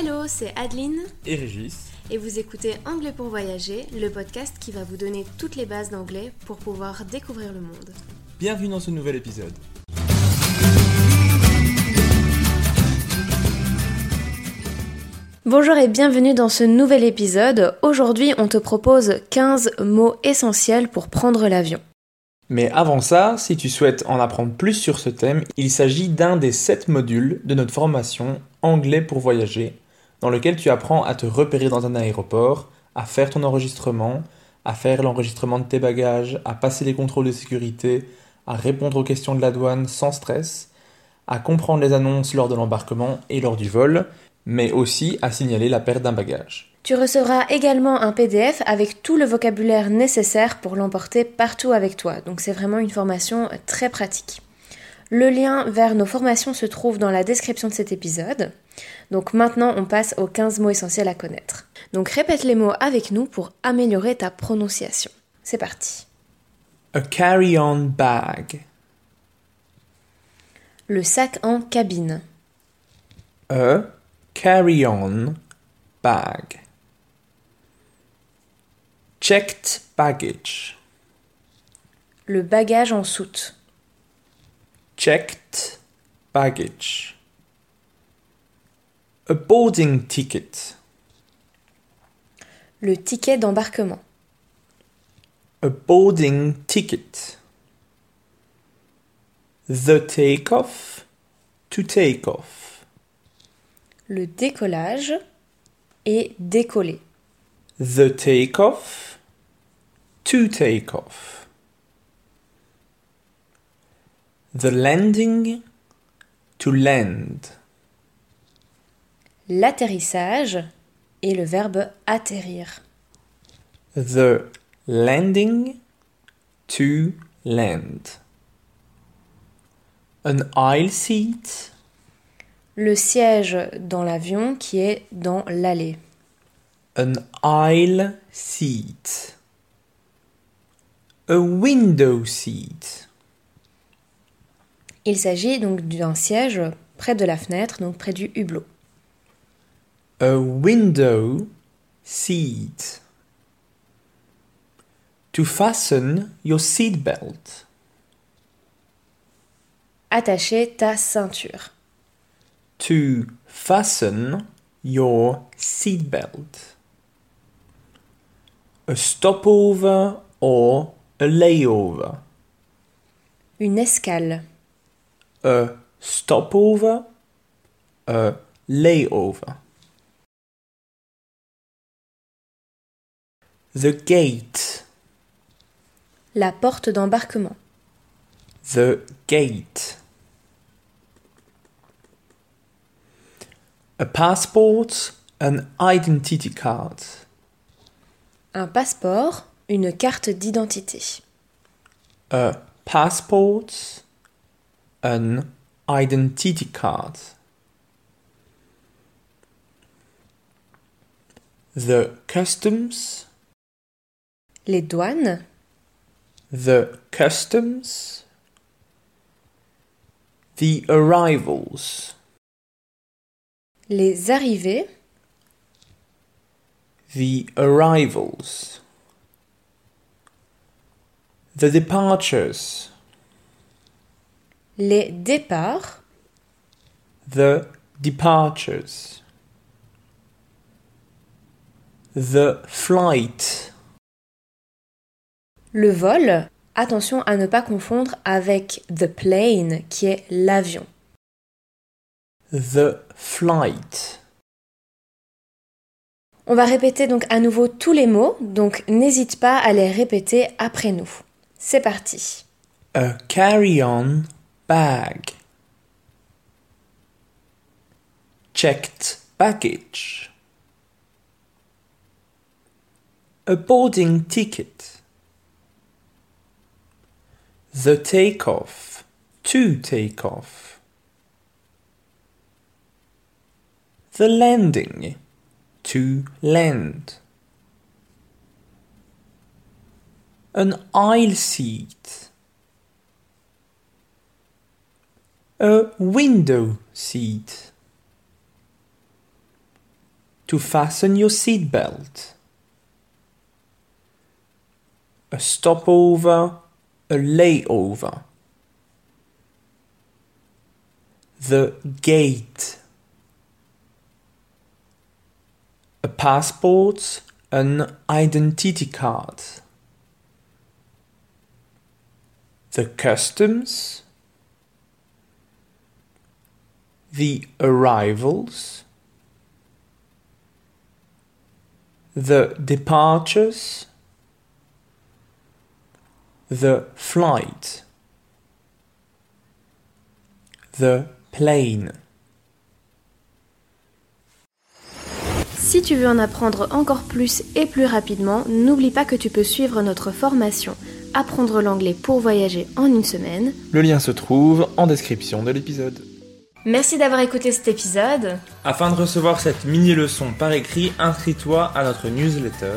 Hello, c'est Adeline et Régis. et vous écoutez Anglais pour voyager, le podcast qui va vous donner toutes les bases d'anglais pour pouvoir découvrir le monde. Bienvenue dans ce nouvel épisode. Bonjour et bienvenue dans ce nouvel épisode. Aujourd'hui, on te propose 15 mots essentiels pour prendre l'avion. Mais avant ça, si tu souhaites en apprendre plus sur ce thème, il s'agit d'un des 7 modules de notre formation Anglais pour voyager, dans lequel tu apprends à te repérer dans un aéroport, à faire ton enregistrement, à faire l'enregistrement de tes bagages, à passer les contrôles de sécurité, à répondre aux questions de la douane sans stress, à comprendre les annonces lors de l'embarquement et lors du vol, mais aussi à signaler la perte d'un bagage. Tu recevras également un PDF avec tout le vocabulaire nécessaire pour l'emporter partout avec toi. Donc c'est vraiment une formation très pratique. Le lien vers nos formations se trouve dans la description de cet épisode. Donc maintenant, on passe aux 15 mots essentiels à connaître. Donc répète les mots avec nous pour améliorer ta prononciation. C'est parti. A carry-on bag. Le sac en cabine. A carry-on bag. Checked baggage. Le bagage en soute. Checked baggage. A boarding ticket. Le ticket d'embarquement. A boarding ticket. The takeoff. To take off. Le décollage et décoller. The takeoff. To take off. The landing. To land. L'atterrissage et le verbe atterrir. The landing. To land. An aisle seat. Le siège dans l'avion qui est dans l'allée. An aisle seat. A window seat. Il s'agit donc d'un siège près de la fenêtre, donc près du hublot. A window seat. To fasten your seat belt. Attacher ta ceinture. To fasten your seat belt. A stopover or a layover. Une escale. A stopover. A layover. The gate. La porte d'embarquement. The gate. A passport, an identity card. Un passeport, une carte d'identité. A passport, an identity card. The customs, Les douanes. the customs, the arrivals, Les arrivées. the arrivals, the departures, Les départs. the departures, the flight, Le vol. Attention à ne pas confondre avec the plane qui est l'avion. the flight, On va répéter donc à nouveau tous les mots, donc n'hésite pas à les répéter après nous. C'est parti. a carry-on bag, checked baggage, a boarding ticket, the takeoff, to take off, the landing, to land, an aisle seat, a window seat, to fasten your seatbelt, a stopover, a layover, the gate, a passport, an identity card, the customs, the arrivals, the departures, the flight, the plane. Si tu veux en apprendre encore plus et plus rapidement, n'oublie pas que tu peux suivre notre formation Apprendre l'anglais pour voyager en une semaine. Le lien se trouve en description de l'épisode. Merci d'avoir écouté cet épisode. Afin de recevoir cette mini-leçon par écrit, inscris-toi à notre newsletter.